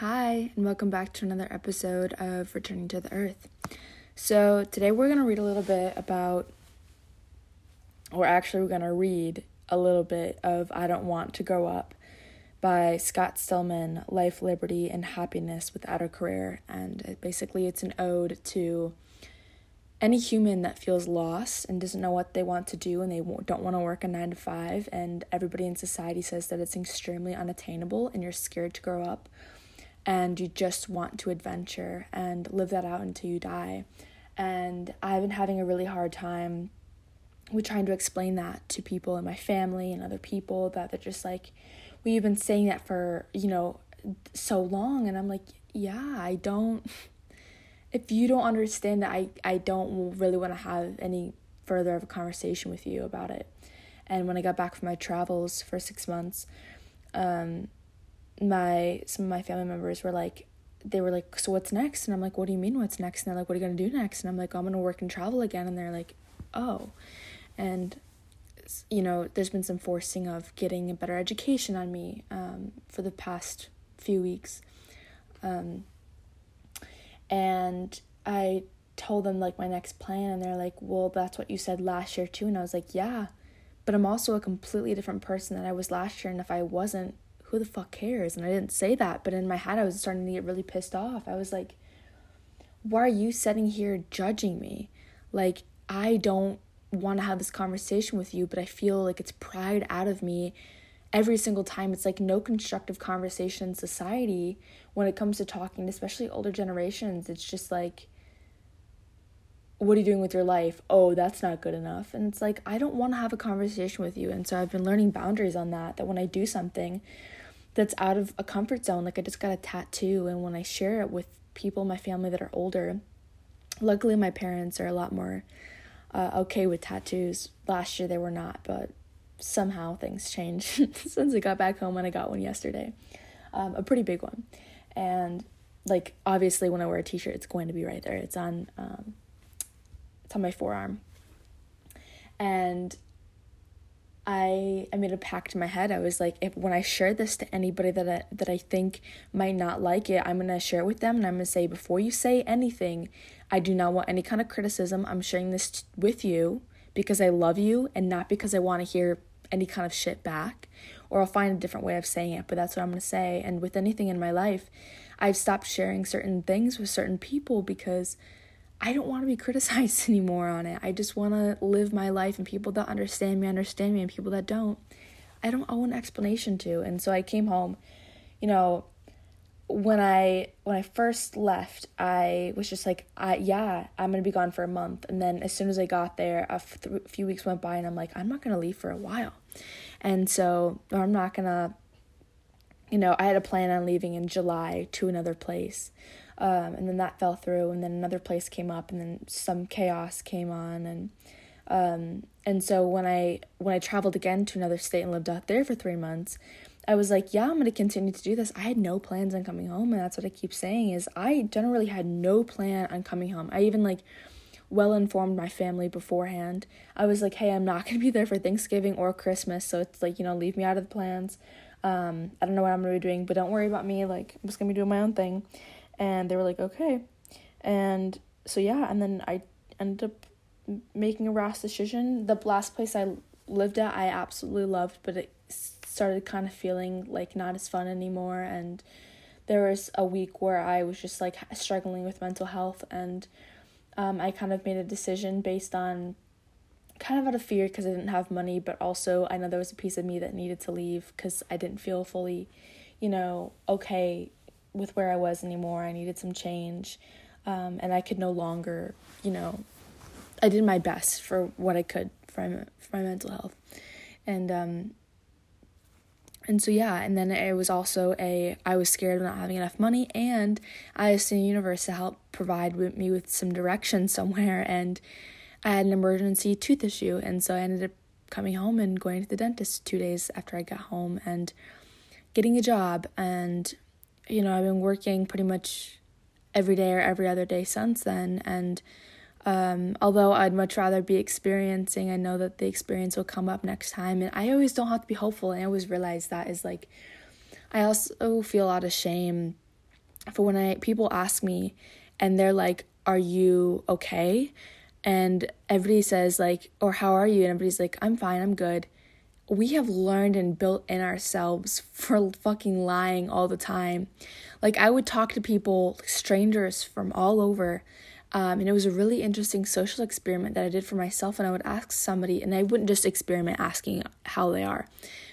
Hi, and welcome back to another episode of Returning to the Earth. So, today we're going to read a little bit about, or actually, we're going to read a little bit of I Don't Want to Grow Up by Scott Stillman Life, Liberty, and Happiness Without a Career. And basically, it's an ode to any human that feels lost and doesn't know what they want to do and they don't want to work a nine to five, and everybody in society says that it's extremely unattainable and you're scared to grow up and you just want to adventure and live that out until you die. And I've been having a really hard time with trying to explain that to people in my family and other people that they're just like, we've been saying that for, you know, so long. And I'm like, yeah, I don't if you don't understand that I, I don't really want to have any further of a conversation with you about it. And when I got back from my travels for six months, um, my some of my family members were like, they were like, so what's next? And I'm like, what do you mean what's next? And they're like, what are you gonna do next? And I'm like, I'm gonna work and travel again. And they're like, oh, and you know, there's been some forcing of getting a better education on me um, for the past few weeks. Um, and I told them like my next plan and they're like, "Well, that's what you said last year too." And I was like, "Yeah, but I'm also a completely different person than I was last year and if I wasn't, who the fuck cares?" And I didn't say that, but in my head I was starting to get really pissed off. I was like, "Why are you sitting here judging me? Like I don't want to have this conversation with you, but I feel like it's pried out of me every single time it's like no constructive conversation in society when it comes to talking especially older generations it's just like what are you doing with your life oh that's not good enough and it's like i don't want to have a conversation with you and so i've been learning boundaries on that that when i do something that's out of a comfort zone like i just got a tattoo and when i share it with people my family that are older luckily my parents are a lot more uh, okay with tattoos last year they were not but somehow things changed since I got back home and I got one yesterday. Um, a pretty big one. And like obviously when I wear a t-shirt it's going to be right there. It's on um, it's on my forearm. And I I made a pact in my head. I was like, if when I share this to anybody that I, that I think might not like it, I'm gonna share it with them, and I'm gonna say before you say anything, I do not want any kind of criticism. I'm sharing this t- with you because I love you and not because I want to hear any kind of shit back or I'll find a different way of saying it, but that's what I'm to say. And with anything in my life, I've stopped sharing certain things with certain people because I don't want to be criticized anymore on it. I just want to live my life and people that understand me understand me and people that don't I don't owe an explanation to. And so I came home, you know, when I when I first left, I was just like, I yeah, I'm gonna be gone for a month. And then as soon as I got there, a f- few weeks went by, and I'm like, I'm not gonna leave for a while, and so I'm not gonna, you know, I had a plan on leaving in July to another place, um, and then that fell through, and then another place came up, and then some chaos came on, and um, and so when I when I traveled again to another state and lived out there for three months I was like, yeah, I'm to continue to do this. I had no plans on coming home, and that's what I keep saying is I generally had no plan on coming home. I even like well informed my family beforehand. I was like, hey, I'm not to be there for Thanksgiving or Christmas, so it's like, you know, leave me out of the plans. Um, I don't know what I'm to be doing, but don't worry about me. Like, I'm just to be doing my own thing. And they were like, okay. And so, yeah, and then I ended up making a rash decision. The last place I lived at, I absolutely loved, but it started kind of feeling like not as fun anymore and there was a week where I was just like struggling with mental health and um, I kind of made a decision based on kind of out of fear because I didn't have money, but also I know there was a piece of me that needed to leave because I didn't feel fully, you know, okay with where I was anymore. I needed some change, um, and I could no longer, you know, I did my best for what I could for my, for my mental health, and um, and so yeah, and then it was also a I was scared of not having enough money, and I asked the universe to help provide me with some direction somewhere, and I had an emergency tooth issue, and so I ended up coming home and going to the dentist two days after I got home and getting a job, and you know I've been working pretty much every day or every other day since then, and um, although I'd much rather be experiencing, I know that the experience will come up next time. And I always don't have to be hopeful. And I always realize that is like, I also feel a lot of shame for when I people ask me and they're like, "Are you okay?" and everybody says like, "Or how are you?" and everybody's like, "I'm fine. I'm good." We have learned and built in ourselves for fucking lying all the time. Like I would talk to people, strangers from all over, um, and it was a really interesting social experiment that I did for myself. And I would ask somebody, and I wouldn't just experiment asking how they are.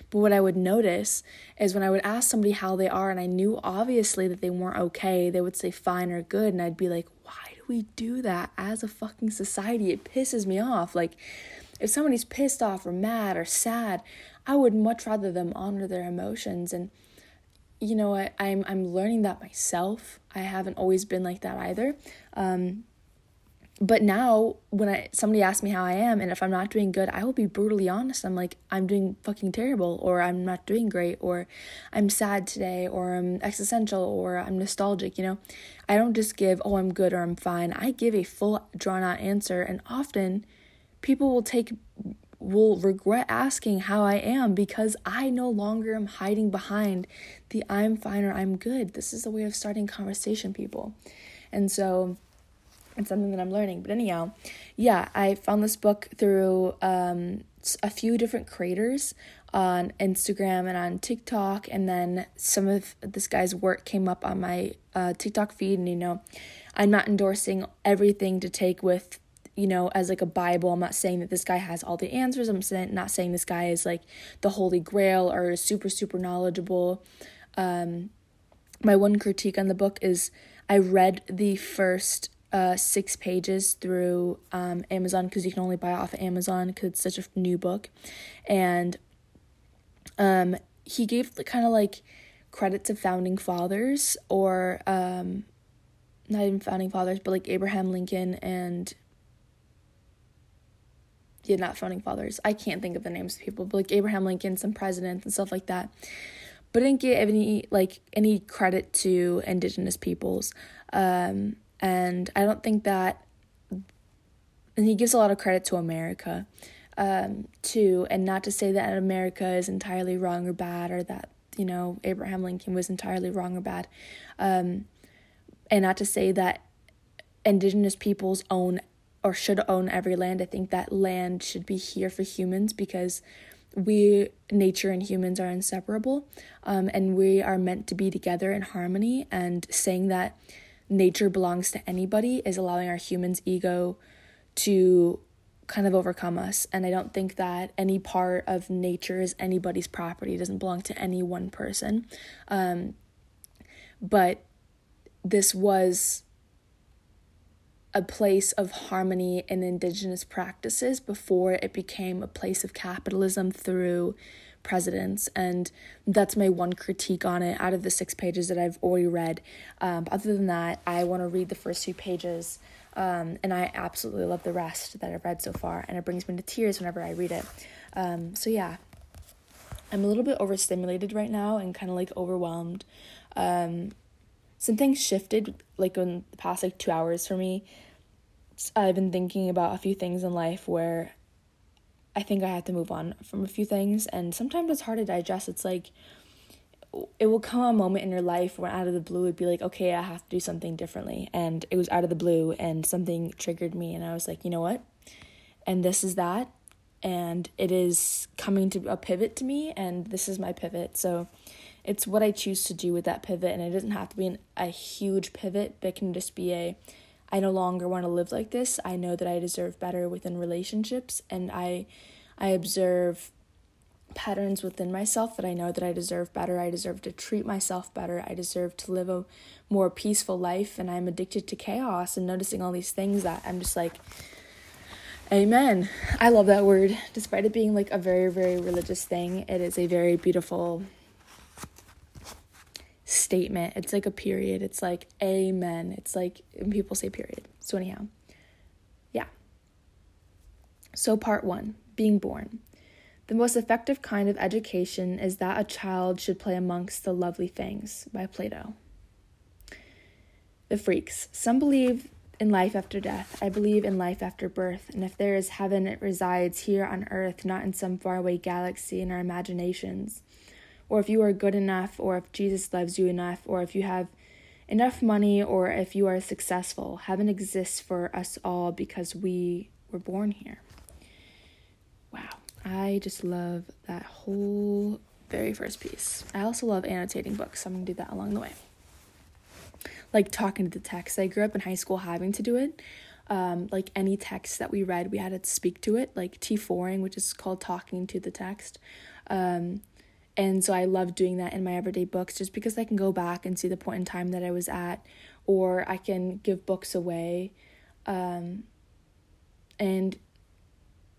But what I would notice is when I would ask somebody how they are, and I knew obviously that they weren't okay, they would say fine or good. And I'd be like, why do we do that as a fucking society? It pisses me off. Like, if somebody's pissed off or mad or sad, I would much rather them honor their emotions. And you know? I'm I'm learning that myself. I haven't always been like that either. Um, but now when I somebody asks me how I am and if I'm not doing good, I will be brutally honest. I'm like I'm doing fucking terrible or I'm not doing great or I'm sad today or I'm existential or I'm nostalgic, you know. I don't just give oh I'm good or I'm fine. I give a full drawn out answer and often people will take will regret asking how I am because I no longer am hiding behind the I'm fine or I'm good. This is a way of starting conversation, people. And so it's something that I'm learning. But anyhow, yeah, I found this book through um, a few different creators on Instagram and on TikTok, and then some of this guy's work came up on my uh, TikTok feed. And you know, I'm not endorsing everything to take with you know, as like a Bible. I'm not saying that this guy has all the answers. I'm not saying this guy is like the holy grail or super, super knowledgeable. Um, my one critique on the book is I read the first uh, six pages through um, Amazon because you can only buy off of Amazon because it's such a new book. And um, he gave kind of like credit to founding fathers or um, not even founding fathers, but like Abraham Lincoln and not founding fathers. I can't think of the names of people, but like Abraham Lincoln, some presidents and stuff like that. But didn't give any like any credit to indigenous peoples. Um, and I don't think that and he gives a lot of credit to America um, too, and not to say that America is entirely wrong or bad, or that you know Abraham Lincoln was entirely wrong or bad, um, and not to say that indigenous peoples own or should own every land. I think that land should be here for humans because we, nature and humans, are inseparable. Um, and we are meant to be together in harmony. And saying that nature belongs to anybody is allowing our humans' ego to kind of overcome us. And I don't think that any part of nature is anybody's property, it doesn't belong to any one person. Um, but this was a place of harmony in indigenous practices before it became a place of capitalism through presidents. And that's my one critique on it out of the six pages that i've already read. Um, other than that i want to read the first two pages um, and i absolutely love the rest that i've read so far and it brings me to tears whenever i read it. Um, so yeah. I'm a little bit overstimulated right now and kind of like overwhelmed. Um, some things shifted like in the past like two hours for me I've been thinking about a few things in life where I think I have to move on from a few things, and sometimes it's hard to digest. It's like it will come a moment in your life where out of the blue it'd be like, okay, I have to do something differently. And it was out of the blue, and something triggered me, and I was like, you know what? And this is that, and it is coming to a pivot to me, and this is my pivot. So it's what I choose to do with that pivot, and it doesn't have to be an, a huge pivot, but it can just be a I no longer want to live like this. I know that I deserve better within relationships and I I observe patterns within myself that I know that I deserve better. I deserve to treat myself better. I deserve to live a more peaceful life and I'm addicted to chaos and noticing all these things that I'm just like Amen. I love that word. Despite it being like a very very religious thing, it is a very beautiful statement. It's like a period. It's like amen. It's like people say period. So, anyhow, yeah. So, part one being born. The most effective kind of education is that a child should play amongst the lovely things by Plato. The freaks. Some believe in life after death. I believe in life after birth, and if there is heaven, it resides here on earth, not in some faraway galaxy in our imaginations or if you are good enough, or if Jesus loves you enough, or if you have enough money or if you are successful. Heaven exists for us all because we were born here. Wow. I just love that whole very first piece. I also love annotating books, so I'm to do that along the way. Like talking to the text. I grew up in high school having to do it. Um, like any text that we read, we had to speak to it, like T4ing, which is called talking to the text. Um, and so I love doing that in my everyday books just because I can go back and see the point in time that I was at, or I can give books away. Um, and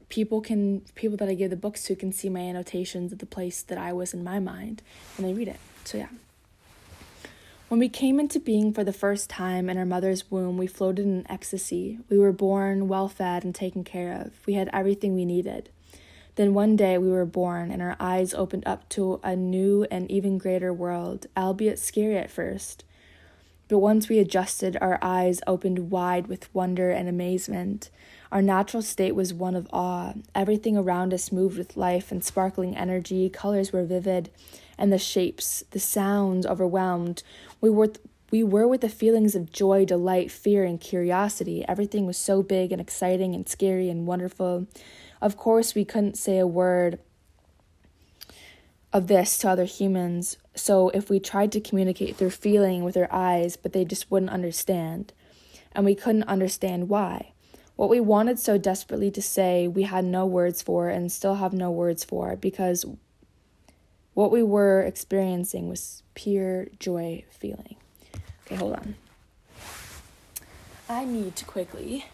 people can people that I give the books to can see my annotations at the place that I was in my mind when they read it. So yeah. When we came into being for the first time in our mother's womb, we floated in ecstasy. We were born, well fed, and taken care of. We had everything we needed. Then one day we were born, and our eyes opened up to a new and even greater world, albeit scary at first. But once we adjusted, our eyes opened wide with wonder and amazement. Our natural state was one of awe. Everything around us moved with life and sparkling energy. Colors were vivid, and the shapes, the sounds overwhelmed. We were th- we were with the feelings of joy, delight, fear, and curiosity. Everything was so big and exciting and scary and wonderful. Of course, we couldn't say a word of this to other humans, so if we tried to communicate through feeling with our eyes, but they just wouldn't understand. And we couldn't understand why. What we wanted so desperately to say, we had no words for and still have no words for because what we were experiencing was pure joy feeling. Okay, hold on. I need to quickly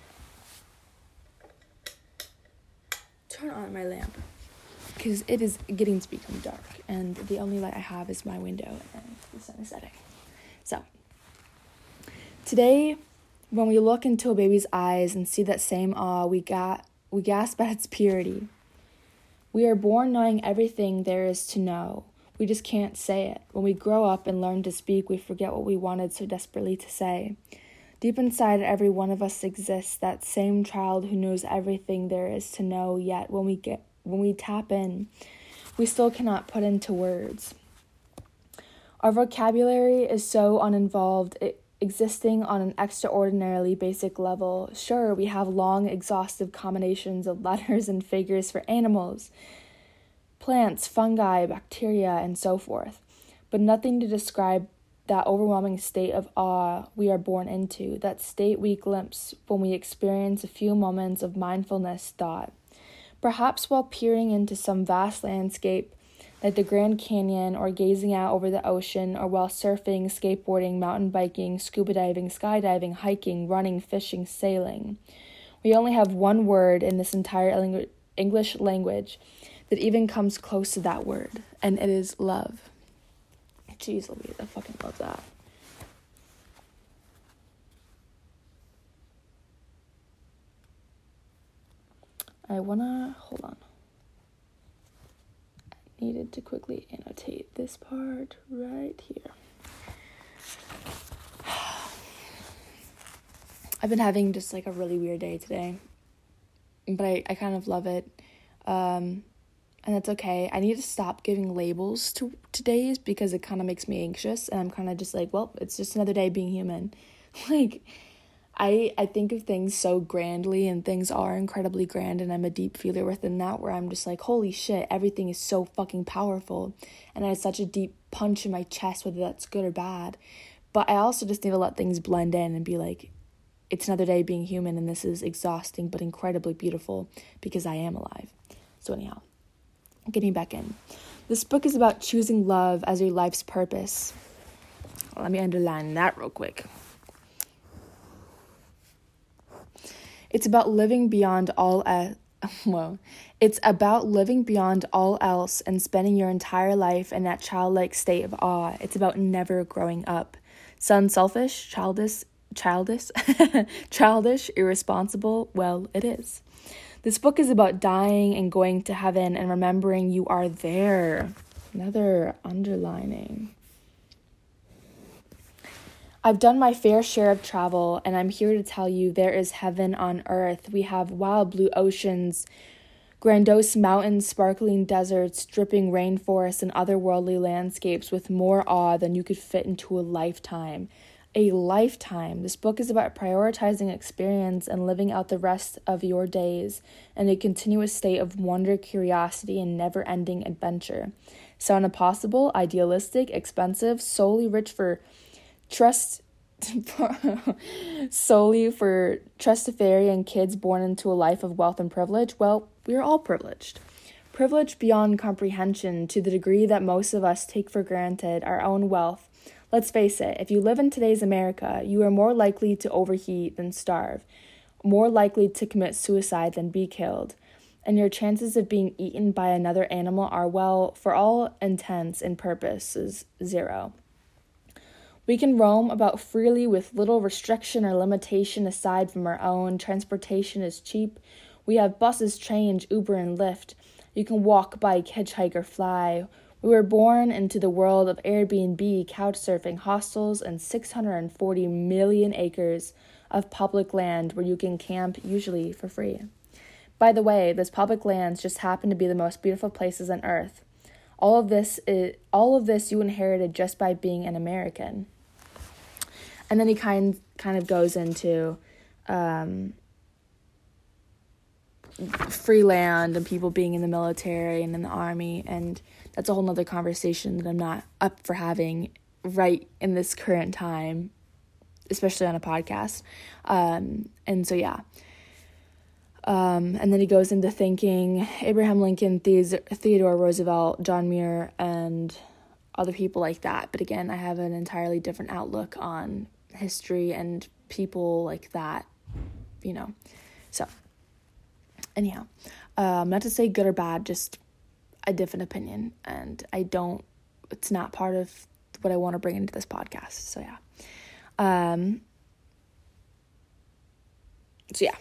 turn on my lamp because it is getting to become dark and the only light I have is my window and the sun is setting. So, today when we look into a baby's eyes and see that same awe, we, got, we gasp at its purity. We are born knowing everything there is to know. We just can't say it. When we grow up and learn to speak, we forget what we wanted so desperately to say. Deep inside every one of us exists that same child who knows everything there is to know, yet when we get when we tap in, we still cannot put into words. Our vocabulary is so uninvolved, it existing on an extraordinarily basic level. Sure, we have long, exhaustive combinations of letters and figures for animals, plants, fungi, bacteria, and so forth, but nothing to describe that overwhelming state of awe we are born into, that state we glimpse when we experience a few moments of mindfulness thought. Perhaps while peering into some vast landscape, like the Grand Canyon, or gazing out over the ocean, or while surfing, skateboarding, mountain biking, scuba diving, skydiving, hiking, running, fishing, sailing. We only have one word in this entire English language that even comes close to that word, and it is love. Jeez Louise, I fucking love that. I wanna hold on I needed to quickly annotate this part right here. I've been having just like a really weird day today, but I, I kind of love it. Um, and that's okay. I need to stop giving labels to, to days because it kind of makes me anxious, and I'm kind of just like, well, it's just another day being human. like, I I think of things so grandly and things are incredibly grand and I'm a deep feeler within that where I'm just like holy shit everything is so fucking powerful and I had such a deep punch in my chest whether that's good or bad but I also just need to let things blend in and be like it's another day being human and this is exhausting but incredibly beautiful because I am alive so anyhow getting back in this book is about choosing love as your life's purpose let me underline that real quick It's about living beyond all uh, well, it's about living beyond all else and spending your entire life in that childlike state of awe. It's about never growing up. Sound selfish, childish, childish, childish, irresponsible? Well, it is. This book is about dying and going to heaven and remembering you are there. Another underlining. I've done my fair share of travel, and I'm here to tell you there is heaven on earth. We have wild blue oceans, grandiose mountains, sparkling deserts, dripping rainforests, and otherworldly landscapes with more awe than you could fit into a lifetime. A lifetime. This book is about prioritizing experience and living out the rest of your days in a continuous state of wonder, curiosity, and never ending adventure. Sound impossible, idealistic, expensive, solely rich for trust. solely for trustafarian kids born into a life of wealth and privilege? Well, we are all privileged. Privileged beyond comprehension to the degree that most of us take for granted our own wealth Let's face it, if you live in today's America, you are more likely to overheat than starve, more likely to commit suicide than be killed, and your chances of being eaten by another animal are, well, for all intents and purposes, zero. We can roam about freely with little restriction or limitation aside from our own. Transportation is cheap. We have buses, trains, Uber, and Lyft. You can walk, bike, hitchhike, or fly. We were born into the world of Airbnb, couchsurfing, hostels, and 640 million acres of public land where you can camp, usually for free. By the way, those public lands just happen to be the most beautiful places on earth. All of this is, all of this you inherited just by being an American. And then he kind kind of goes into um, free land and people being in the military and in the army and that's a whole nother conversation that I'm not up for having right in this current time, especially on a podcast. Um, and so, yeah. Um, and then he goes into thanking Abraham Lincoln, Theodore Roosevelt, John Muir, and other people like that. But again, I have an entirely different outlook on history and people like that, you know. So, anyhow, um, not to say good or bad, just a different opinion and I don't it's not part of what I want to bring into this podcast. So yeah. Um so yeah.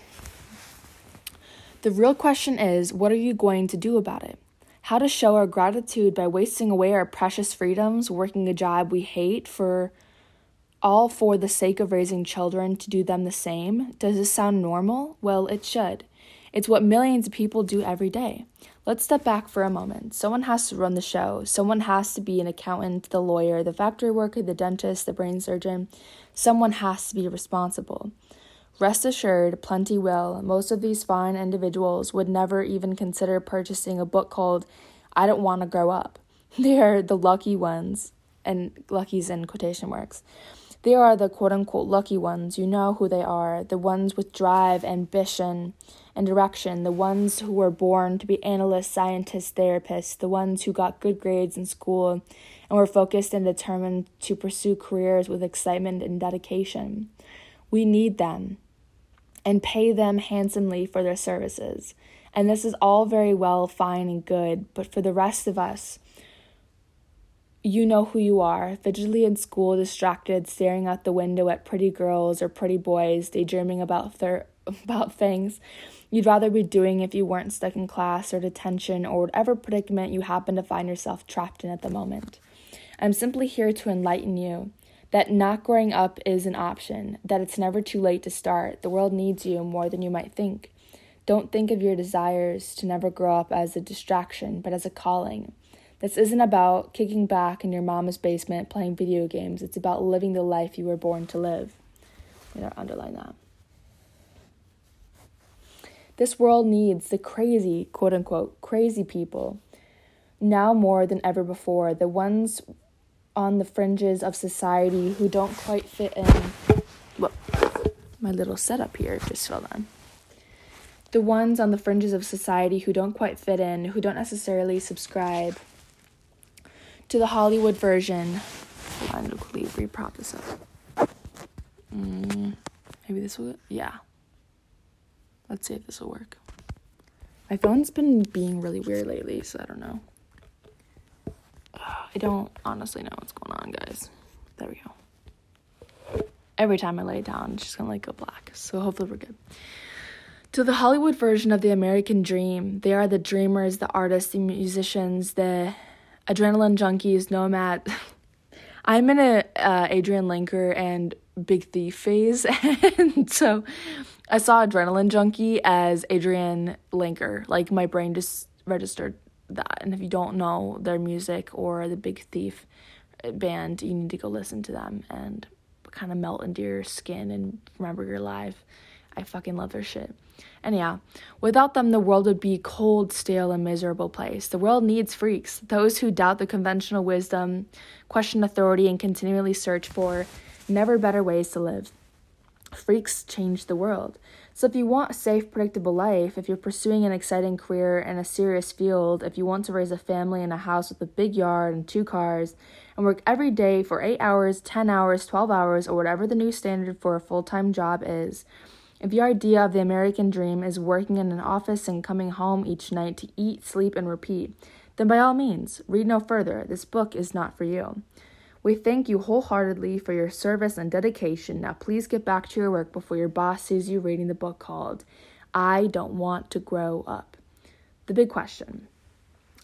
The real question is what are you going to do about it? How to show our gratitude by wasting away our precious freedoms, working a job we hate for all for the sake of raising children to do them the same? Does this sound normal? Well, it should. It's what millions of people do every day. Let's step back for a moment. Someone has to run the show. Someone has to be an accountant, the lawyer, the factory worker, the dentist, the brain surgeon. Someone has to be responsible. Rest assured, plenty will. Most of these fine individuals would never even consider purchasing a book called I Don't Want to Grow Up. They are the lucky ones, and luckies in quotation marks. They are the quote unquote lucky ones. You know who they are the ones with drive, ambition, and direction, the ones who were born to be analysts, scientists, therapists, the ones who got good grades in school and were focused and determined to pursue careers with excitement and dedication. We need them and pay them handsomely for their services. And this is all very well, fine, and good, but for the rest of us, you know who you are, fidgety in school, distracted, staring out the window at pretty girls or pretty boys, daydreaming about thir- about things you'd rather be doing if you weren't stuck in class or detention or whatever predicament you happen to find yourself trapped in at the moment. I'm simply here to enlighten you that not growing up is an option, that it's never too late to start. The world needs you more than you might think. Don't think of your desires to never grow up as a distraction, but as a calling. This isn't about kicking back in your mama's basement playing video games. It's about living the life you were born to live. You know, underline that. This world needs the crazy, quote unquote, crazy people now more than ever before, the ones on the fringes of society who don't quite fit in. Well, my little setup here just fell down. The ones on the fringes of society who don't quite fit in, who don't necessarily subscribe to the Hollywood version. I'm gonna quickly reprop this up. Mm, maybe this will, yeah. Let's see if this will work. My phone's been being really weird lately, so I don't know. I don't honestly know what's going on, guys. There we go. Every time I lay it down, it's just gonna like go black. So hopefully we're good. To the Hollywood version of the American dream, they are the dreamers, the artists, the musicians, the adrenaline junkies, nomad. I'm in a uh, Adrianne Lenker and Big Thief phase, and so I saw Adrenaline Junkie as Adrianne Lenker. Like my brain just registered that. And if you don't know their music or the Big Thief band, you need to go listen to them and kind of melt into your skin and remember you're alive. I fucking love their shit. Anyhow, without them, the world would be cold, stale, and miserable place. The world needs freaks, those who doubt the conventional wisdom, question authority, and continually search for never better ways to live. Freaks change the world. So, if you want a safe, predictable life, if you're pursuing an exciting career in a serious field, if you want to raise a family in a house with a big yard and two cars, and work every day for 8 hours, 10 hours, 12 hours, or whatever the new standard for a full time job is, if your idea of the American dream is working in an office and coming home each night to eat, sleep, and repeat, then by all means, read no further. This book is not for you. We thank you wholeheartedly for your service and dedication. Now, please get back to your work before your boss sees you reading the book called I Don't Want to Grow Up. The big question.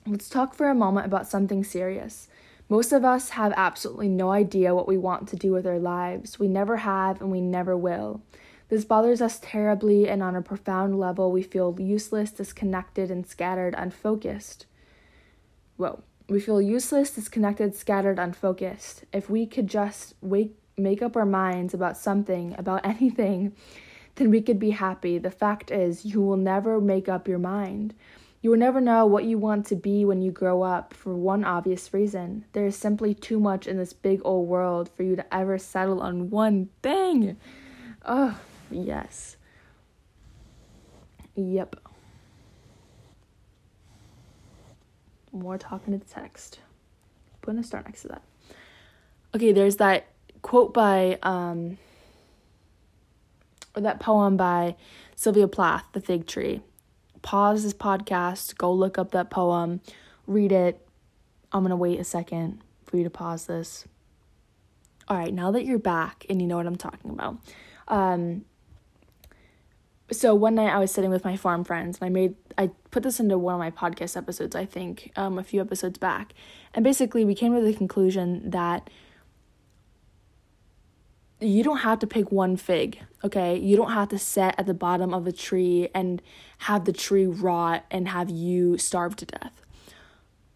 Let's talk for a moment about something serious. Most of us have absolutely no idea what we want to do with our lives. We never have and we never will. This bothers us terribly, and on a profound level, we feel useless, disconnected, and scattered, unfocused. Whoa. We feel useless, disconnected, scattered, unfocused. If we could just wake, make up our minds about something, about anything, then we could be happy. The fact is, you will never make up your mind. You will never know what you want to be when you grow up for one obvious reason. There is simply too much in this big old world for you to ever settle on one thing. Oh, Yes. Yep. More talking to the text. Putting a star next to that. Okay, there's that quote by um or that poem by Sylvia Plath, The Fig Tree. Pause this podcast, go look up that poem, read it. I'm gonna wait a second for you to pause this. All right, now that you're back and you know what I'm talking about, um, so one night I was sitting with my farm friends and I made I put this into one of my podcast episodes I think um, a few episodes back. And basically we came to the conclusion that you don't have to pick one fig okay? You don't have to sit at the bottom of a tree and have the tree rot and have you starve to death.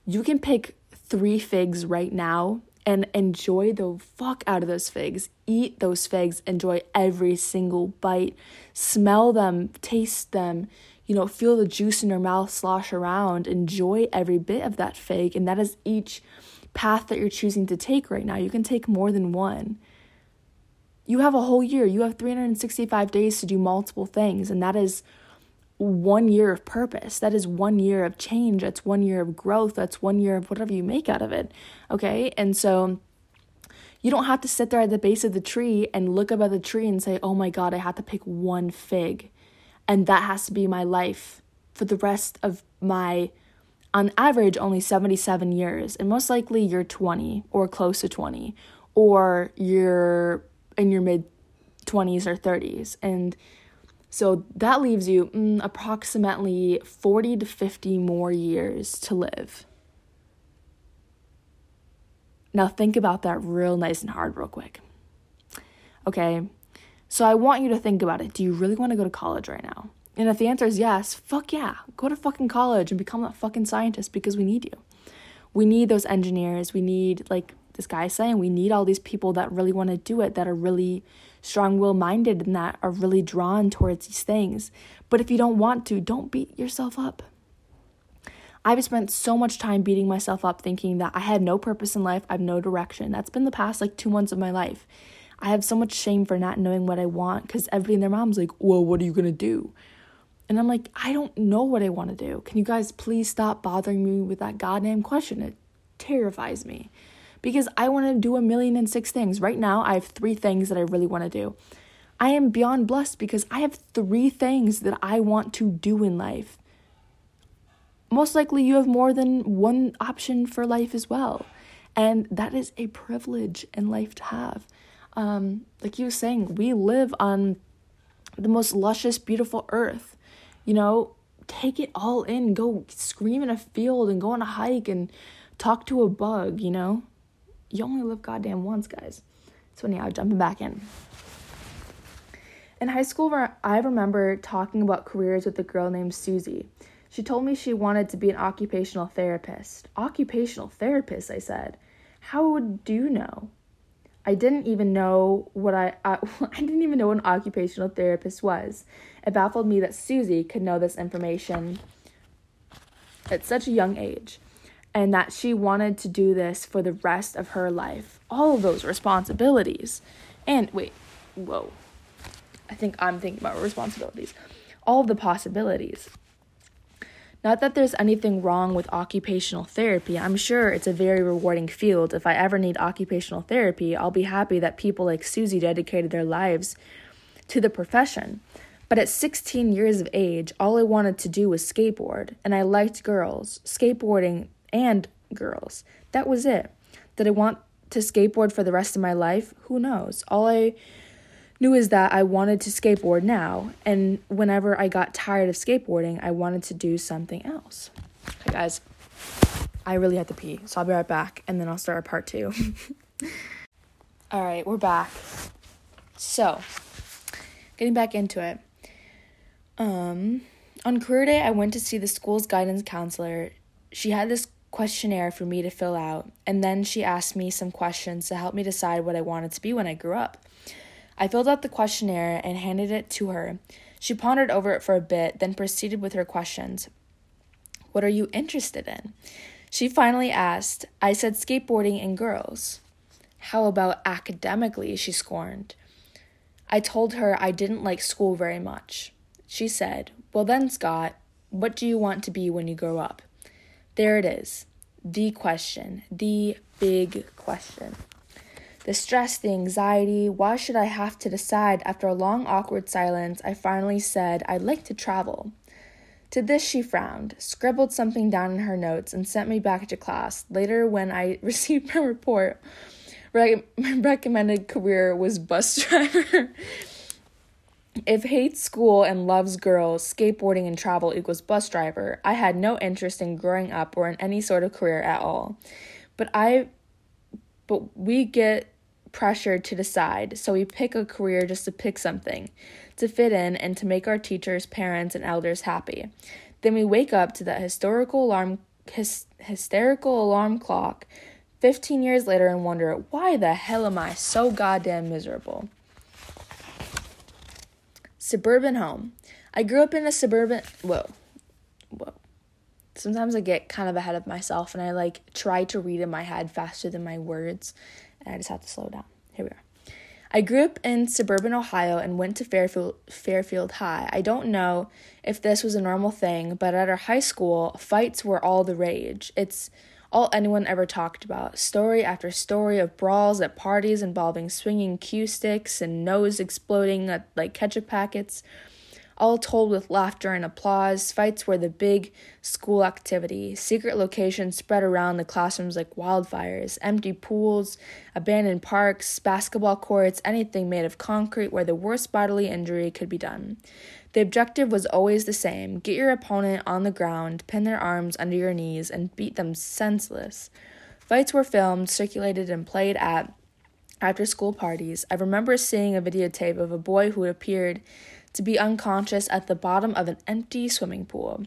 You can pick three figs right now and enjoy the fuck out of those figs. Eat those figs, enjoy every single bite, smell them, taste them, you know, feel the juice in your mouth slosh around, enjoy every bit of that fig. And that is each path that you're choosing to take right now. You can take more than one. You have a whole year, you have 365 days to do multiple things, and that is one year of purpose. That is one year of change. That's one year of growth. That's one year of whatever you make out of it. Okay. And so you don't have to sit there at the base of the tree and look up at the tree and say, oh my God, I have to pick one fig. And that has to be my life for the rest of my, on average, only 77 years. And most likely you're 20 or close to 20, or you're in your mid 20s or 30s. And so that leaves you mm, approximately 40 to 50 more years to live. Now, think about that real nice and hard, real quick. Okay, so I want you to think about it. Do you really want to go to college right now? And if the answer is yes, fuck yeah, go to fucking college and become that fucking scientist because we need you. We need those engineers. We need, like this guy saying, we need all these people that really want to do it, that are really strong will minded and that are really drawn towards these things. But if you don't want to, don't beat yourself up. I've spent so much time beating myself up thinking that I had no purpose in life, I have no direction. That's been the past like two months of my life. I have so much shame for not knowing what I want because everybody and their mom's like, well, what are you gonna do? And I'm like, I don't know what I wanna do. Can you guys please stop bothering me with that goddamn question? It terrifies me because I want to do a million and six things. Right now, I have three things that I really want to do. I am beyond blessed because I have three things that I want to do in life. Most likely, you have more than one option for life as well. And that is a privilege in life to have. Um, like you were saying, we live on the most luscious, beautiful earth. You know, take it all in. Go scream in a field and go on a hike and talk to a bug, you know? You only live goddamn once, guys. So anyhow, jumping back in. In high school, I remember talking about careers with a girl named Susie. She told me she wanted to be an occupational therapist. Occupational therapist, I said. How would you know? I didn't even know what I uh, I didn't even know what an occupational therapist was. It baffled me that Susie could know this information at such a young age and that she wanted to do this for the rest of her life. All of those responsibilities. And wait, whoa. I think I'm thinking about responsibilities. All of the possibilities. Not that there's anything wrong with occupational therapy. I'm sure it's a very rewarding field. If I ever need occupational therapy, I'll be happy that people like Susie dedicated their lives to the profession. But at 16 years of age, all I wanted to do was skateboard, and I liked girls, skateboarding, and girls. That was it. Did I want to skateboard for the rest of my life? Who knows? All I knew is that I wanted to skateboard now, and whenever I got tired of skateboarding, I wanted to do something else. Okay, guys, I really had to pee, so I'll be right back, and then I'll start part two. All right, we're back. So, getting back into it. Um, on career day, I went to see the school's guidance counselor. She had this questionnaire for me to fill out, and then she asked me some questions to help me decide what I wanted to be when I grew up. I filled out the questionnaire and handed it to her. She pondered over it for a bit, then proceeded with her questions. What are you interested in? She finally asked. I said skateboarding and girls. How about academically? She scorned. I told her I didn't like school very much. She said, Well then, Scott, what do you want to be when you grow up? There it is. The question. The big question. The stress, the anxiety, why should I have to decide? After a long, awkward silence, I finally said, I'd like to travel. To this, she frowned, scribbled something down in her notes, and sent me back to class. Later, when I received my report, my recommended career was bus driver. If hates school and loves girls, skateboarding and travel equals bus driver, I had no interest in growing up or in any sort of career at all. But I but we get pressured to decide, so we pick a career just to pick something, to fit in, and to make our teachers, parents, and elders happy. Then we wake up to that historical alarm, his, hysterical alarm clock 15 years later and wonder, why the hell am I so goddamn miserable? Suburban home. I grew up in a suburban. Whoa. Whoa. Sometimes I get kind of ahead of myself and I like try to read in my head faster than my words and I just have to slow down. Here we are. I grew up in suburban Ohio and went to Fairfield, Fairfield High. I don't know if this was a normal thing, but at our high school, fights were all the rage. It's all anyone ever talked about. Story after story of brawls at parties involving swinging cue sticks and nose exploding like ketchup packets all told with laughter and applause. Fights were the big school activity. Secret locations spread around the classrooms like wildfires. Empty pools, abandoned parks, basketball courts, anything made of concrete where the worst bodily injury could be done. The objective was always the same get your opponent on the ground, pin their arms under your knees, and beat them senseless. Fights were filmed, circulated, and played at after school parties. I remember seeing a videotape of a boy who appeared to be unconscious at the bottom of an empty swimming pool.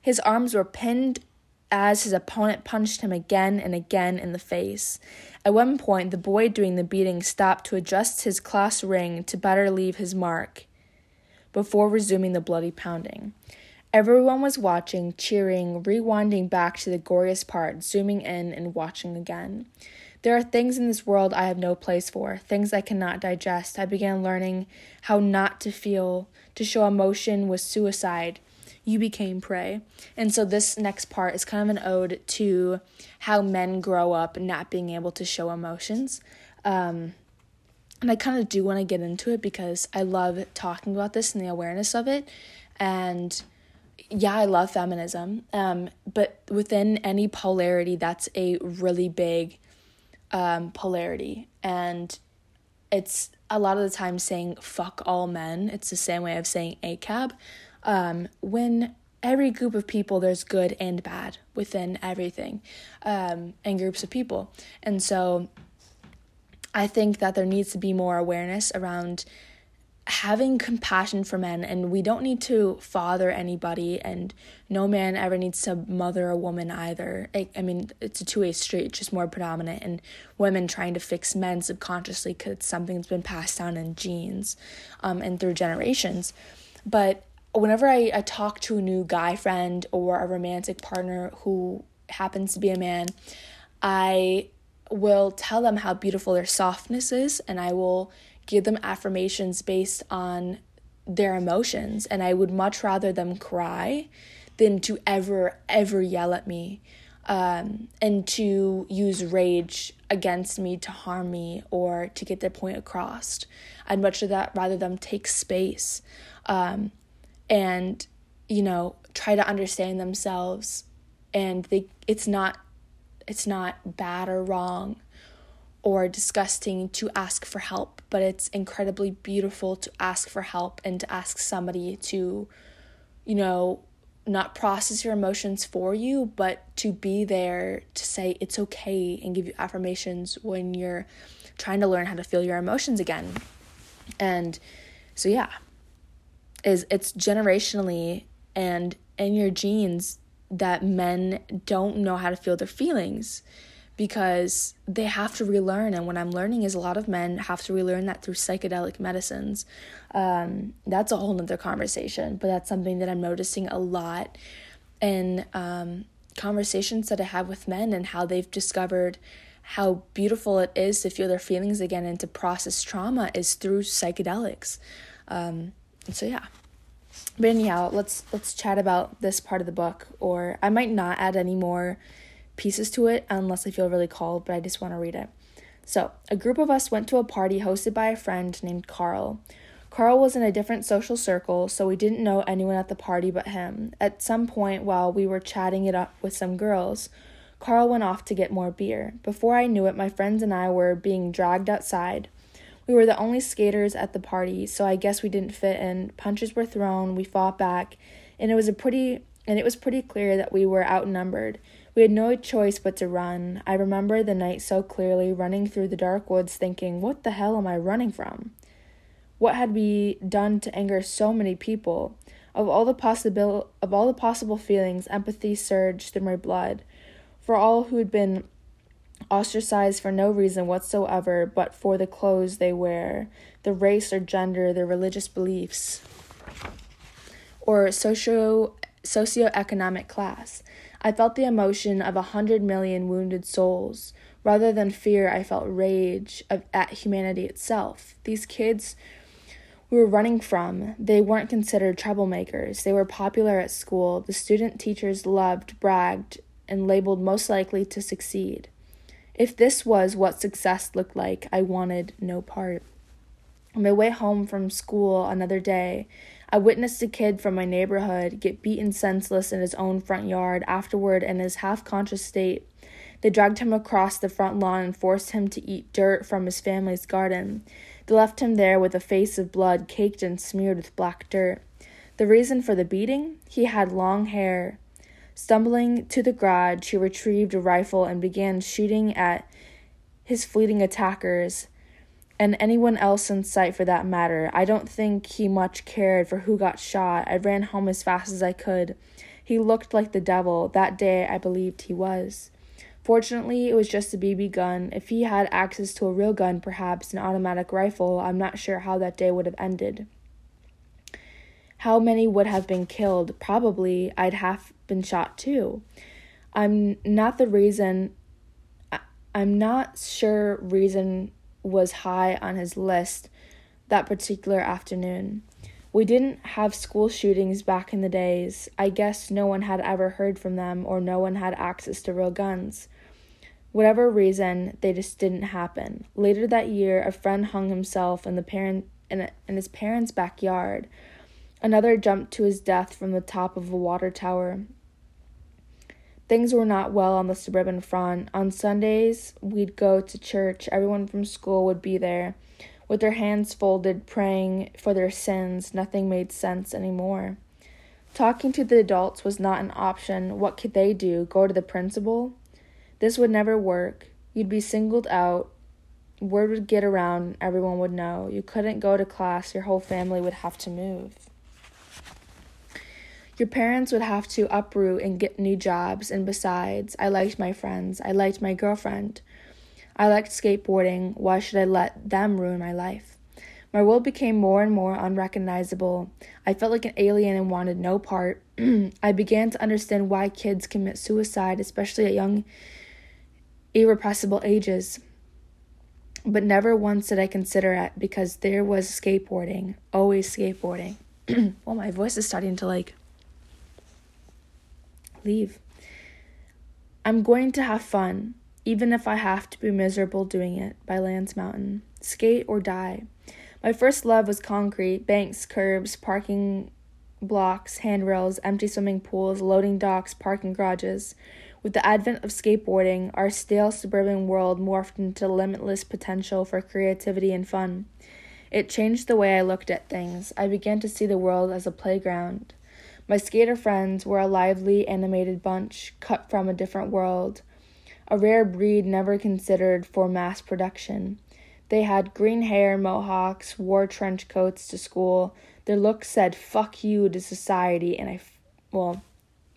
His arms were pinned as his opponent punched him again and again in the face. At one point, the boy doing the beating stopped to adjust his class ring to better leave his mark before resuming the bloody pounding. Everyone was watching, cheering, rewinding back to the goriest part, zooming in and watching again. There are things in this world I have no place for, things I cannot digest. I began learning how not to feel, to show emotion was suicide. You became prey. And so this next part is kind of an ode to how men grow up not being able to show emotions. Um, and I kind of do want to get into it because I love talking about this and the awareness of it. And yeah, I love feminism. Um, but within any polarity, that's a really big um, polarity. And it's a lot of the time saying fuck all men. It's the same way of saying ACAB. Um, when every group of people, there's good and bad within everything um, and groups of people. And so I think that there needs to be more awareness around having compassion for men and we don't need to father anybody and no man ever needs to mother a woman either. I, I mean it's a two-way street just more predominant and women trying to fix men subconsciously because something that's been passed down in genes um, and through generations. But whenever I, I talk to a new guy friend or a romantic partner who happens to be a man i will tell them how beautiful their softness is and i will give them affirmations based on their emotions. And I would much rather them cry than to ever, ever yell at me um, and to use rage against me to harm me or to get their point across. I'd much rather, rather them take space um, and, you know, try to understand themselves. And they, it's not, it's not bad or wrong or disgusting to ask for help, but it's incredibly beautiful to ask for help and to ask somebody to, you know, not process your emotions for you, but to be there to say it's okay and give you affirmations when you're trying to learn how to feel your emotions again. And so yeah, is it's generationally and in your genes that men don't know how to feel their feelings because they have to relearn. And what I'm learning is a lot of men have to relearn that through psychedelic medicines. Um, that's a whole nother conversation, but that's something that I'm noticing a lot in um, conversations that I have with men and how they've discovered how beautiful it is to feel their feelings again and to process trauma is through psychedelics. Um, so yeah. But anyhow, let's let's chat about this part of the book, or I might not add any more pieces to it unless I feel really called, but I just want to read it. So, a group of us went to a party hosted by a friend named Carl. Carl was in a different social circle, so we didn't know anyone at the party but him. At some point, while we were chatting it up with some girls, Carl went off to get more beer. Before I knew it, my friends and I were being dragged outside. We were the only skaters at the party, so I guess we didn't fit in. Punches were thrown, we fought back, and it was a pretty and it was pretty clear that we were outnumbered. We had no choice but to run. I remember the night so clearly, running through the dark woods, thinking, What the hell am I running from? What had we done to anger so many people? Of all the possible of all the possible feelings, empathy surged through my blood. For all who had been ostracized for no reason whatsoever but for the clothes they wear, the race or gender, their religious beliefs, or socio socioeconomic class. I felt the emotion of a hundred million wounded souls. Rather than fear, I felt rage of, at humanity itself. These kids we were running from, they weren't considered troublemakers. They were popular at school. The student teachers loved, bragged, and labeled most likely to succeed. If this was what success looked like, I wanted no part. On my way home from school another day, I witnessed a kid from my neighborhood get beaten senseless in his own front yard. Afterward, in his half conscious state, they dragged him across the front lawn and forced him to eat dirt from his family's garden. They left him there with a face of blood caked and smeared with black dirt. The reason for the beating? He had long hair. Stumbling to the garage, he retrieved a rifle and began shooting at his fleeting attackers and anyone else in sight for that matter. I don't think he much cared for who got shot. I ran home as fast as I could. He looked like the devil. That day I believed he was. Fortunately, it was just a BB gun. If he had access to a real gun, perhaps an automatic rifle, I'm not sure how that day would have ended. How many would have been killed? Probably I'd have been shot too. I'm not the reason I'm not sure reason was high on his list that particular afternoon. We didn't have school shootings back in the days. I guess no one had ever heard from them or no one had access to real guns. Whatever reason, they just didn't happen. Later that year, a friend hung himself in the parent in, in his parents' backyard. Another jumped to his death from the top of a water tower. Things were not well on the suburban front. On Sundays, we'd go to church. Everyone from school would be there, with their hands folded, praying for their sins. Nothing made sense anymore. Talking to the adults was not an option. What could they do? Go to the principal? This would never work. You'd be singled out. Word would get around, everyone would know. You couldn't go to class, your whole family would have to move. Your parents would have to uproot and get new jobs, and besides, I liked my friends. I liked my girlfriend. I liked skateboarding. Why should I let them ruin my life? My world became more and more unrecognizable. I felt like an alien and wanted no part. I began to understand why kids commit suicide, especially at young, irrepressible ages. But never once did I consider it because there was skateboarding, always skateboarding. well, my voice is starting to like leave. I'm going to have fun, even if I have to be miserable doing it, by Lance Mountain. Skate or die. My first love was concrete, banks, curbs, parking blocks, handrails, empty swimming pools, loading docks, parking garages. With the advent of skateboarding, our stale suburban world morphed into limitless potential for creativity and fun. It changed the way I looked at things. I began to see the world as a playground. My skater friends were a lively, animated bunch, cut from a different world, a rare breed never considered for mass production. They had green hair, mohawks, wore trench coats to school. Their look said, fuck you to society, and I, well,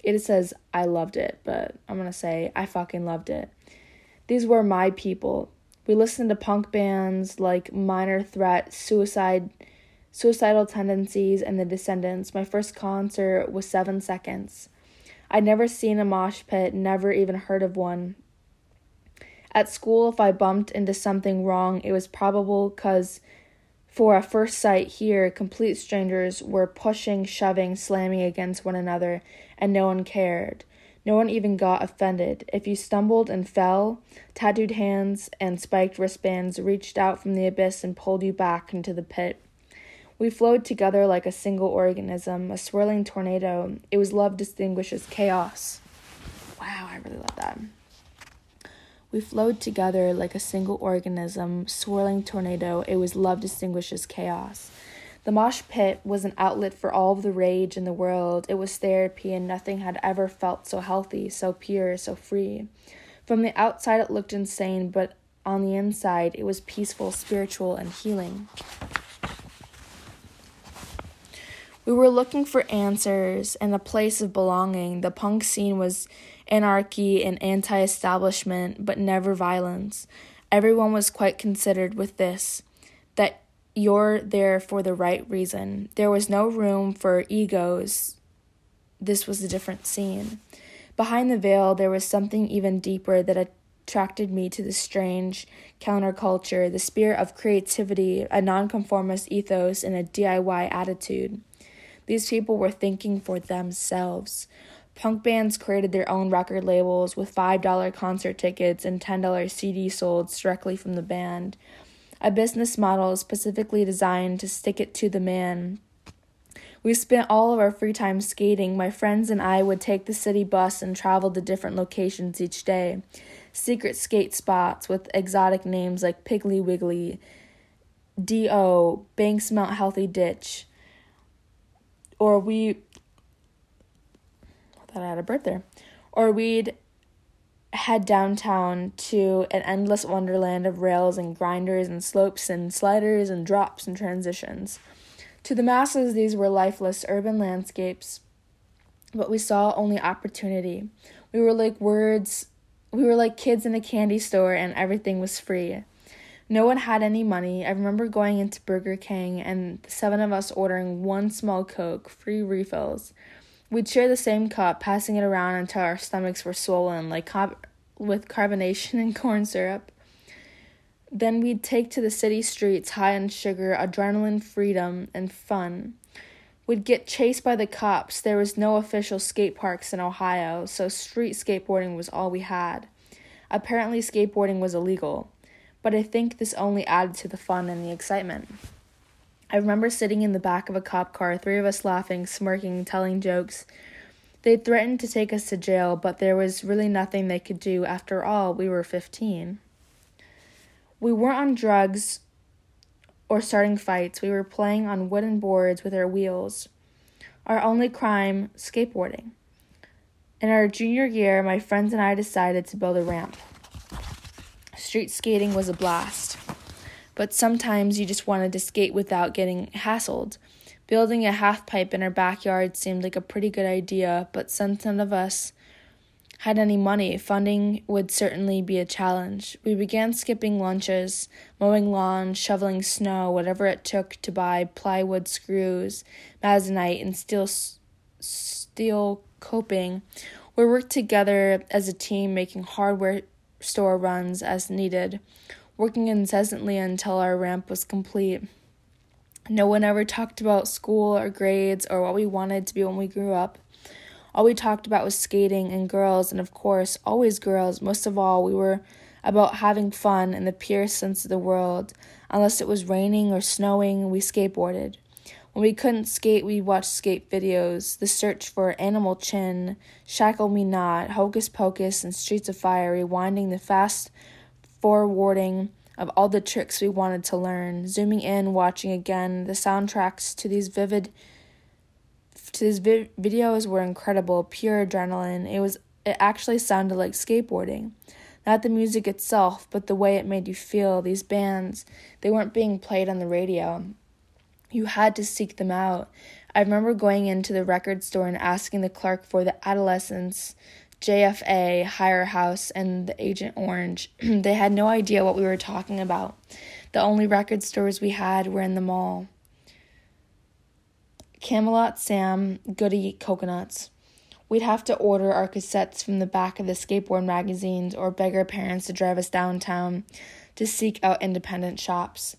it says I loved it, but I'm gonna say I fucking loved it. These were my people. We listened to punk bands like Minor Threat, Suicide Suicidal Tendencies, and The Descendents. My first concert was Seven Seconds. I'd never seen a mosh pit, never even heard of one. At school, if I bumped into something wrong, it was probable because, for a first sight here, complete strangers were pushing, shoving, slamming against one another, and no one cared. No one even got offended. If you stumbled and fell, tattooed hands and spiked wristbands reached out from the abyss and pulled you back into the pit. We flowed together like a single organism, a swirling tornado. It was love distinguished as chaos. Wow, I really love that. We flowed together like a single organism, swirling tornado. It was love distinguished as chaos. The mosh pit was an outlet for all the rage in the world. It was therapy, and nothing had ever felt so healthy, so pure, so free. From the outside, it looked insane, but on the inside, it was peaceful, spiritual, and healing. We were looking for answers and a place of belonging. The punk scene was anarchy and anti establishment, but never violence. Everyone was quite considered with this that you're there for the right reason. There was no room for egos. This was a different scene. Behind the veil, there was something even deeper that attracted me to the strange counterculture, the spirit of creativity, a nonconformist ethos, and a DIY attitude. These people were thinking for themselves. Punk bands created their own record labels with $5 concert tickets and $10 CDs sold directly from the band. A business model specifically designed to stick it to the man. We spent all of our free time skating. My friends and I would take the city bus and travel to different locations each day. Secret skate spots with exotic names like Piggly Wiggly, D.O., Banks Mount Healthy Ditch or we I thought I had a bird there. Or we'd head downtown to an endless wonderland of rails and grinders and slopes and sliders and drops and transitions. To the masses, these were lifeless urban landscapes, but we saw only opportunity. We were like words, we were like kids in a candy store, and everything was free. No one had any money. I remember going into Burger King and the seven of us ordering one small Coke, free refills. We'd share the same cup, passing it around until our stomachs were swollen, like with carbonation and corn syrup. Then we'd take to the city streets high on sugar, adrenaline, freedom, and fun. We'd get chased by the cops. There was no official skate parks in Ohio, so street skateboarding was all we had. Apparently, skateboarding was illegal but I think this only added to the fun and the excitement. I remember sitting in the back of a cop car, three of us laughing, smirking, telling jokes. They threatened to take us to jail, but there was really nothing they could do. After all, we were 15. We weren't on drugs or starting fights. We were playing on wooden boards with our wheels. Our only crime, skateboarding. In our junior year, my friends and I decided to build a ramp. Street skating was a blast. but sometimes you just wanted to skate without getting hassled. Building a half pipe in our backyard seemed like a pretty good idea, but since none of us had any money, funding would certainly be a challenge. We began skipping lunches, mowing lawns, shoveling snow, whatever it took to buy plywood screws, masonite, and steel steel coping. We worked together as a team, making hardware store runs as needed, working incessantly until our ramp was complete. No one ever talked about school or grades or what we wanted to be when we grew up. All we talked about was skating and girls, and of course, always girls. Most of all, we were about having fun in the purest sense of the word. Unless it was raining or snowing, we skateboarded. When we couldn't skate, we watched skate videos. The search for Animal Chin, Shackle Me Not, Hocus Pocus, and Streets of Fire, rewinding the fast forwarding of all the tricks we wanted to learn, zooming in, watching again. The soundtracks to these vivid to these vi- videos were incredible, pure adrenaline. It was it actually sounded like skateboarding. Not the music itself, but the way it made you feel. These bands, they weren't being played on the radio. You had to seek them out. I remember going into the record store and asking the clerk for the Adolescents JFA, Higher House, and the Agent Orange. they had no idea what we were talking about. The only record stores we had were in the mall. Camelot Sam, Goody Coconuts. We'd have to order our cassettes from the back of the skateboard magazines or beg our parents to drive us downtown to seek out independent shops.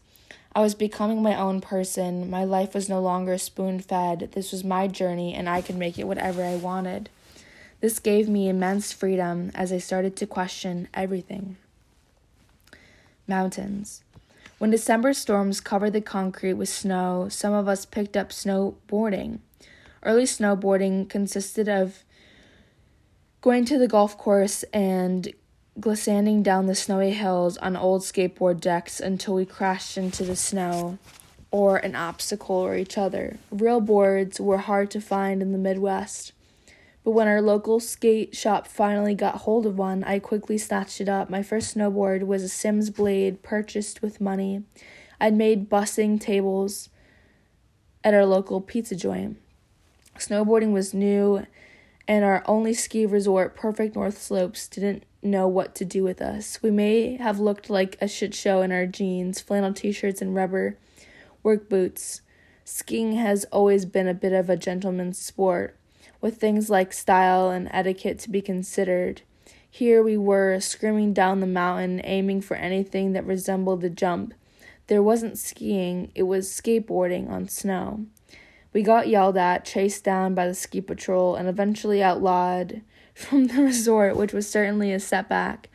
I was becoming my own person. My life was no longer spoon fed. This was my journey, and I could make it whatever I wanted. This gave me immense freedom as I started to question everything. Mountains. When December storms covered the concrete with snow, some of us picked up snowboarding. Early snowboarding consisted of going to the golf course and glissanding down the snowy hills on old skateboard decks until we crashed into the snow or an obstacle or each other. Real boards were hard to find in the Midwest. But when our local skate shop finally got hold of one, I quickly snatched it up. My first snowboard was a Sims blade purchased with money. I'd made bussing tables at our local pizza joint. Snowboarding was new, and our only ski resort, Perfect North Slopes, didn't know what to do with us. We may have looked like a shit show in our jeans, flannel t shirts, and rubber work boots. Skiing has always been a bit of a gentleman's sport with things like style and etiquette to be considered. Here we were, screaming down the mountain, aiming for anything that resembled a jump. There wasn't skiing, it was skateboarding on snow. We got yelled at, chased down by the ski patrol, and eventually outlawed from the resort, which was certainly a setback.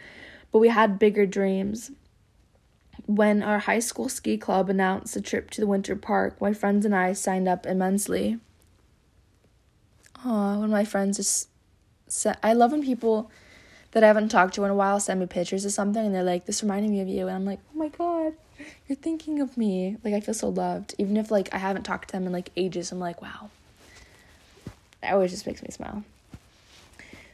But we had bigger dreams. When our high school ski club announced a trip to the winter park, my friends and I signed up immensely. Aw, one of my friends just said, I love when people that I haven't talked to in a while send me pictures of something and they're like, this reminded me of you. And I'm like, oh my God, you're thinking of me. Like, I feel so loved. Even if, like, I haven't talked to them in, like, ages, I'm like, wow. That always just makes me smile.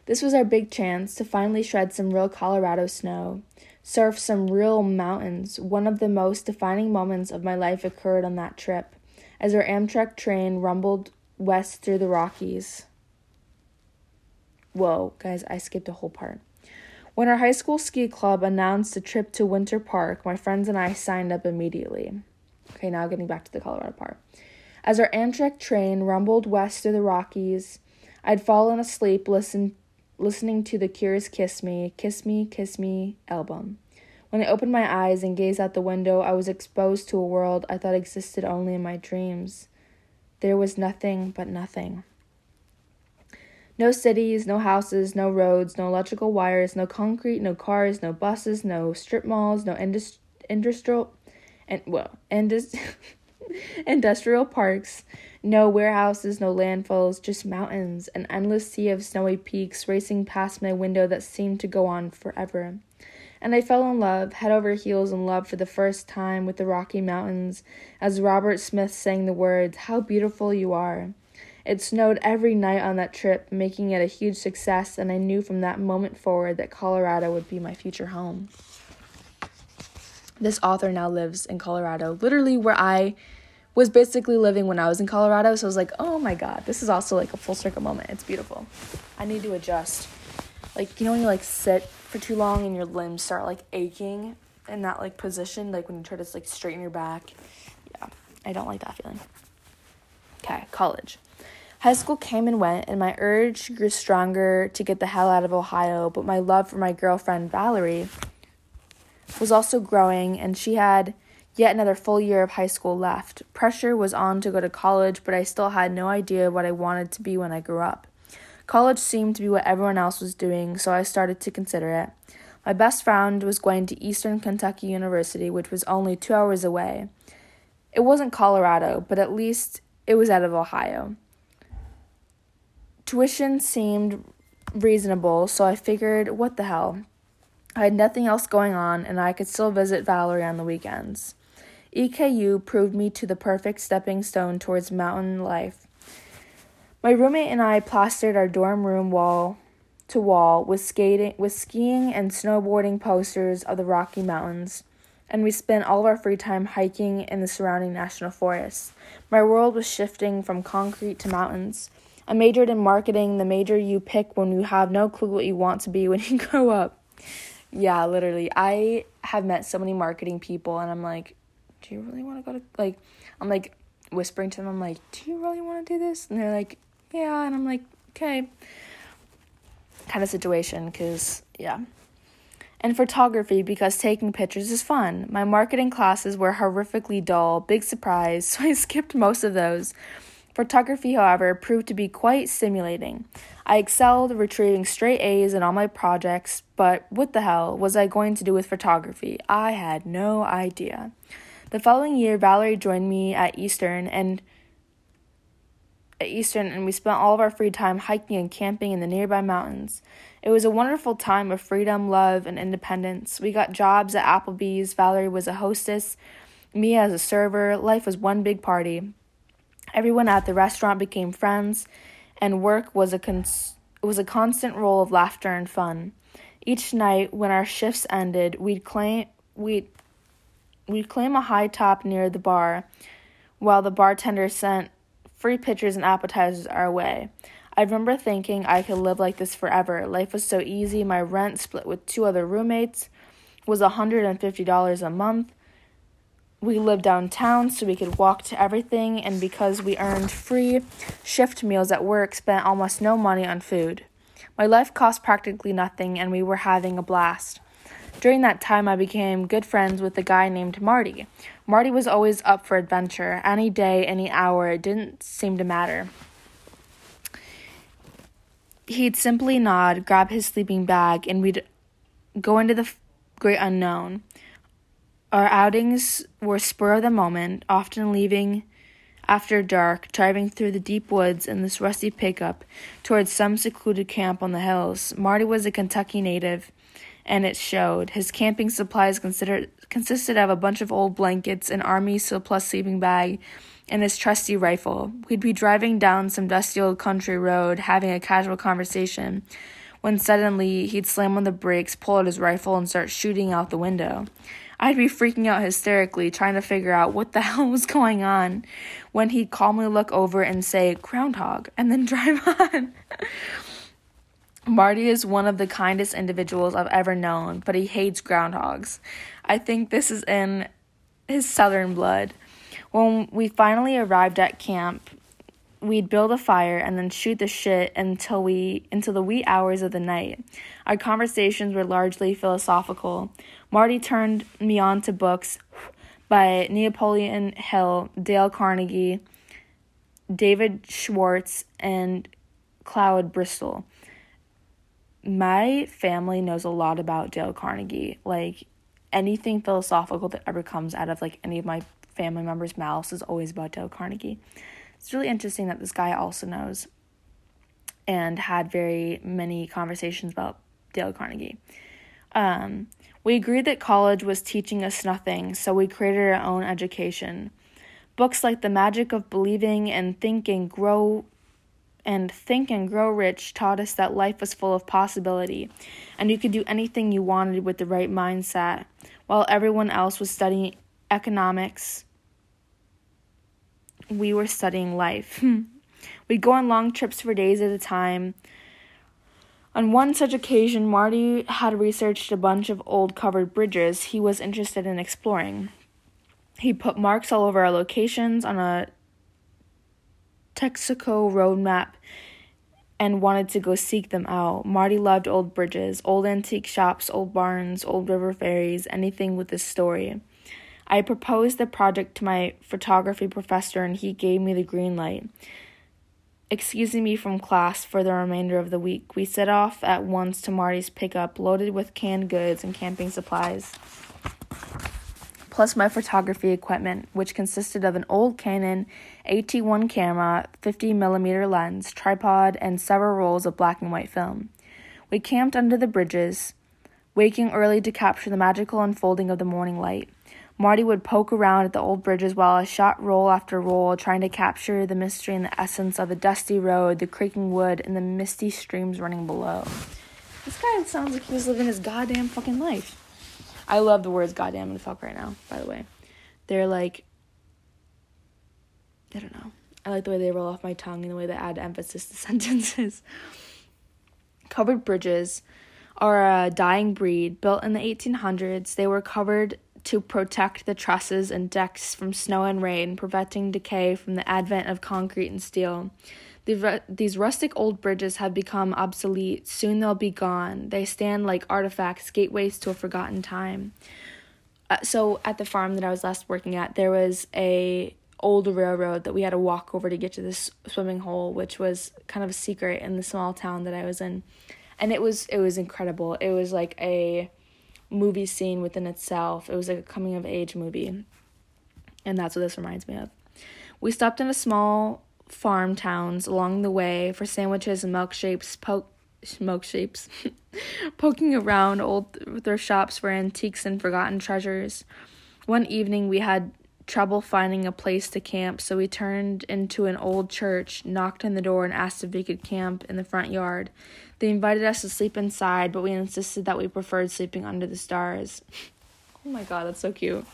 This was our big chance to finally shred some real Colorado snow, surf some real mountains. One of the most defining moments of my life occurred on that trip as our Amtrak train rumbled west through the Rockies. Whoa, guys, I skipped a whole part. When our high school ski club announced a trip to Winter Park, my friends and I signed up immediately. Okay, now getting back to the Colorado part. As our Amtrak train rumbled west through the Rockies, I'd fallen asleep listen, listening to the Cure's Kiss Me, Kiss Me, Kiss Me album. When I opened my eyes and gazed out the window, I was exposed to a world I thought existed only in my dreams. There was nothing but nothing. No cities, no houses, no roads, no electrical wires, no concrete, no cars, no buses, no strip malls, no indus- industrial and well, indus- industrial parks, no warehouses, no landfills, just mountains, an endless sea of snowy peaks racing past my window that seemed to go on forever and I fell in love, head over heels in love for the first time with the Rocky Mountains as Robert Smith sang the words, How beautiful you are. It snowed every night on that trip, making it a huge success, and I knew from that moment forward that Colorado would be my future home. This author now lives in Colorado, literally where I was basically living when I was in Colorado. So I was like, oh my God, this is also like a full circle moment. It's beautiful. I need to adjust. Like, you know, when you like sit for too long and your limbs start like aching in that like position, like when you try to like straighten your back. Yeah, I don't like that feeling. Okay, college. High school came and went, and my urge grew stronger to get the hell out of Ohio, but my love for my girlfriend, Valerie, was also growing, and she had yet another full year of high school left. Pressure was on to go to college, but I still had no idea what I wanted to be when I grew up. College seemed to be what everyone else was doing, so I started to consider it. My best friend was going to Eastern Kentucky University, which was only two hours away. It wasn't Colorado, but at least it was out of Ohio. Tuition seemed reasonable, so I figured, what the hell? I had nothing else going on, and I could still visit Valerie on the weekends. EKU proved me to the perfect stepping stone towards mountain life. My roommate and I plastered our dorm room wall to wall with skating with skiing and snowboarding posters of the Rocky Mountains, and we spent all of our free time hiking in the surrounding national forests. My world was shifting from concrete to mountains. I majored in marketing, the major you pick when you have no clue what you want to be when you grow up. Yeah, literally. I have met so many marketing people and I'm like, do you really want to go to like I'm like whispering to them, I'm like, do you really want to do this? And they're like, yeah, and I'm like, okay. Kind of situation cuz yeah. And photography because taking pictures is fun. My marketing classes were horrifically dull, big surprise, so I skipped most of those. Photography, however, proved to be quite stimulating. I excelled, retrieving straight A's in all my projects, but what the hell was I going to do with photography? I had no idea. The following year, Valerie joined me at Eastern and at Eastern, and we spent all of our free time hiking and camping in the nearby mountains. It was a wonderful time of freedom, love, and independence. We got jobs at Applebee's. Valerie was a hostess, me as a server. Life was one big party. Everyone at the restaurant became friends, and work was a cons- was a constant roll of laughter and fun. Each night, when our shifts ended, we'd claim we'd we'd claim a high top near the bar, while the bartender sent free pitchers and appetizers our way. I remember thinking I could live like this forever. Life was so easy. My rent, split with two other roommates, was $150 a month. We lived downtown so we could walk to everything, and because we earned free shift meals at work, spent almost no money on food. My life cost practically nothing, and we were having a blast. During that time, I became good friends with a guy named Marty. Marty was always up for adventure. Any day, any hour, it didn't seem to matter. He'd simply nod, grab his sleeping bag, and we'd go into the great unknown. Our outings were spur of the moment, often leaving after dark, driving through the deep woods in this rusty pickup towards some secluded camp on the hills. Marty was a Kentucky native, and it showed. His camping supplies consisted of a bunch of old blankets, an army surplus sleeping bag, and his trusty rifle. We'd be driving down some dusty old country road, having a casual conversation, when suddenly he'd slam on the brakes, pull out his rifle, and start shooting out the window. I'd be freaking out hysterically, trying to figure out what the hell was going on, when he'd calmly look over and say, Groundhog, and then drive on. Marty is one of the kindest individuals I've ever known, but he hates groundhogs. I think this is in his southern blood. When we finally arrived at camp, we'd build a fire and then shoot the shit until we until the wee hours of the night. Our conversations were largely philosophical. Marty turned me on to books by Napoleon Hill, Dale Carnegie, David Schwartz, and Claude Bristol. My family knows a lot about Dale Carnegie. Like anything philosophical that ever comes out of like any of my family members' mouths is always about Dale Carnegie. It's really interesting that this guy also knows and had very many conversations about Dale Carnegie. Um, we agreed that college was teaching us nothing, so we created our own education. Books like The Magic of Believing and Think and Grow and Think and Grow Rich taught us that life was full of possibility and you could do anything you wanted with the right mindset. While everyone else was studying economics, we were studying life. We'd go on long trips for days at a time. On one such occasion, Marty had researched a bunch of old covered bridges he was interested in exploring. He put marks all over our locations on a Texaco road map and wanted to go seek them out. Marty loved old bridges, old antique shops, old barns, old river ferries, anything with a story. I proposed the project to my photography professor and he gave me the green light. Excusing me from class for the remainder of the week, we set off at once to Marty's pickup, loaded with canned goods and camping supplies, plus my photography equipment, which consisted of an old Canon AT1 camera, 50 millimeter lens, tripod, and several rolls of black and white film. We camped under the bridges, waking early to capture the magical unfolding of the morning light. Marty would poke around at the old bridges while I shot roll after roll, trying to capture the mystery and the essence of the dusty road, the creaking wood, and the misty streams running below. This guy sounds like he was living his goddamn fucking life. I love the words goddamn and fuck right now, by the way. They're like, I don't know. I like the way they roll off my tongue and the way they add emphasis to sentences. Covered bridges are a dying breed. Built in the 1800s, they were covered to protect the trusses and decks from snow and rain, preventing decay from the advent of concrete and steel. These rustic old bridges have become obsolete. Soon they'll be gone. They stand like artifacts, gateways to a forgotten time. Uh, so at the farm that I was last working at, there was a old railroad that we had to walk over to get to this swimming hole, which was kind of a secret in the small town that I was in. And it was it was incredible. It was like a movie scene within itself. It was like a coming of age movie. And that's what this reminds me of. We stopped in a small farm towns along the way for sandwiches and milkshakes, poke milkshakes, poking around old thrift shops for antiques and forgotten treasures. One evening we had trouble finding a place to camp, so we turned into an old church, knocked on the door, and asked if we could camp in the front yard. They invited us to sleep inside, but we insisted that we preferred sleeping under the stars. Oh my god, that's so cute.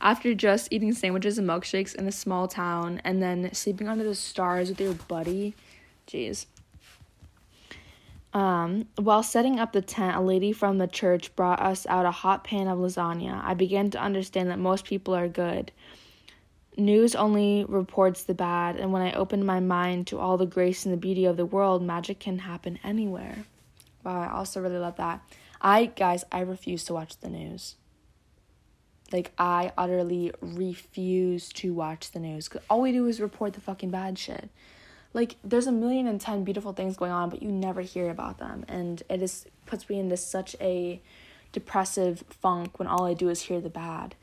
After just eating sandwiches and milkshakes in a small town and then sleeping under the stars with your buddy, jeez. Um, while setting up the tent, a lady from the church brought us out a hot pan of lasagna. I began to understand that most people are good. News only reports the bad, and when I open my mind to all the grace and the beauty of the world, magic can happen anywhere. Wow, I also really love that. I, guys, I refuse to watch the news. Like, I utterly refuse to watch the news. Cause all we do is report the fucking bad shit. Like, there's a million and ten beautiful things going on, but you never hear about them. And it is puts me into such a depressive funk when all I do is hear the bad.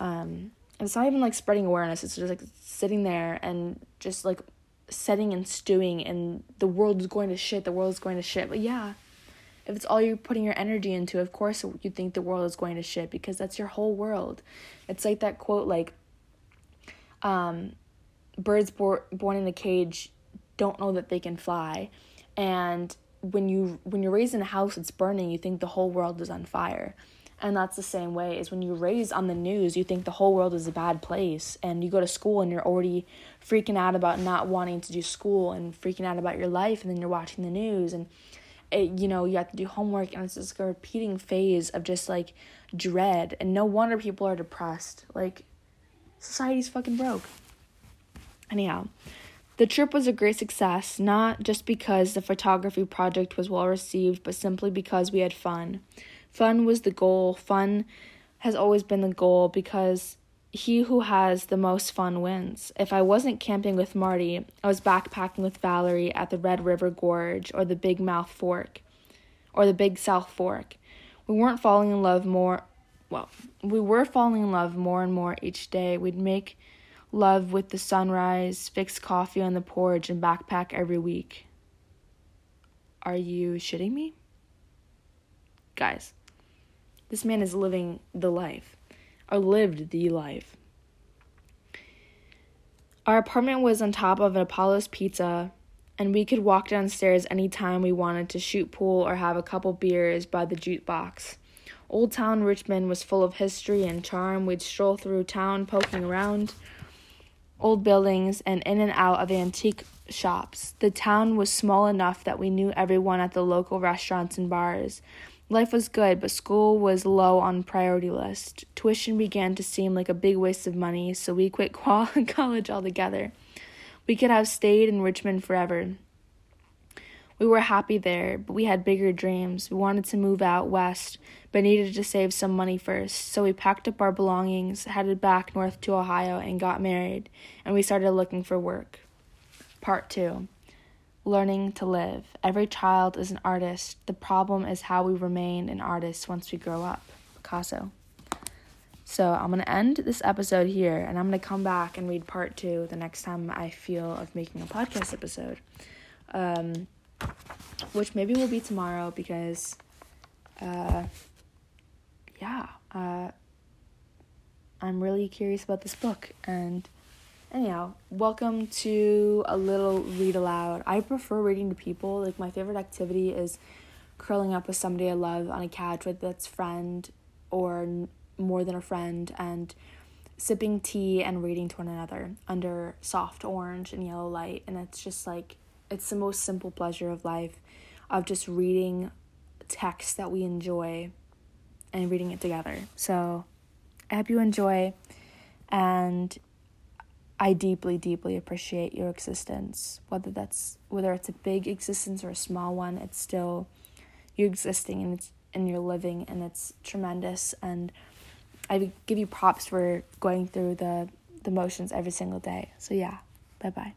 Um, it's not even like spreading awareness it's just like sitting there and just like setting and stewing and the world is going to shit the world is going to shit. But yeah if it's all you're putting your energy into of course you think the world is going to shit because that's your whole world. It's like that quote like um birds bor- born in a cage don't know that they can fly. And when you when you're raised in a house that's burning you think the whole world is on fire and that's the same way is when you raise on the news, you think the whole world is a bad place and you go to school and you're already freaking out about not wanting to do school and freaking out about your life and then you're watching the news and it, you know, you have to do homework and it's just a repeating phase of just like dread and no wonder people are depressed. Like society's fucking broke. Anyhow, the trip was a great success, not just because the photography project was well received, but simply because we had fun. Fun was the goal. Fun has always been the goal because he who has the most fun wins. If I wasn't camping with Marty, I was backpacking with Valerie at the Red River Gorge or the Big Mouth Fork or the Big South Fork. We weren't falling in love more well, we were falling in love more and more each day. We'd make love with the sunrise, fix coffee on the porch, and backpack every week. Are you shitting me? Guys, this man is living the life, or lived the life. Our apartment was on top of an Apollo's Pizza, and we could walk downstairs anytime we wanted to shoot pool or have a couple beers by the jukebox. Old Town Richmond was full of history and charm. We'd stroll through town poking around old buildings and in and out of antique shops. The town was small enough that we knew everyone at the local restaurants and bars. Life was good, but school was low on priority list. Tuition began to seem like a big waste of money, so we quit college altogether. We could have stayed in Richmond forever. We were happy there, but we had bigger dreams. We wanted to move out west, but needed to save some money first. So we packed up our belongings, headed back north to Ohio, and got married, and we started looking for work. Part 2 learning to live. Every child is an artist. The problem is how we remain an artist once we grow up. Picasso. So I'm going to end this episode here and I'm going to come back and read part two the next time I feel of making a podcast episode. Um, which maybe will be tomorrow because, uh, yeah, uh, I'm really curious about this book and anyhow, welcome to a little read aloud. I prefer reading to people. Like my favorite activity is curling up with somebody I love on a couch with that's friend or more than a friend and sipping tea and reading to one another under soft orange and yellow light and it's just like it's the most simple pleasure of life of just reading text that we enjoy and reading it together. So I hope you enjoy and I deeply, deeply appreciate your existence. Whether that's whether it's a big existence or a small one, it's still you existing and it's and you're living and it's tremendous and I give you props for going through the the motions every single day. So yeah, bye bye.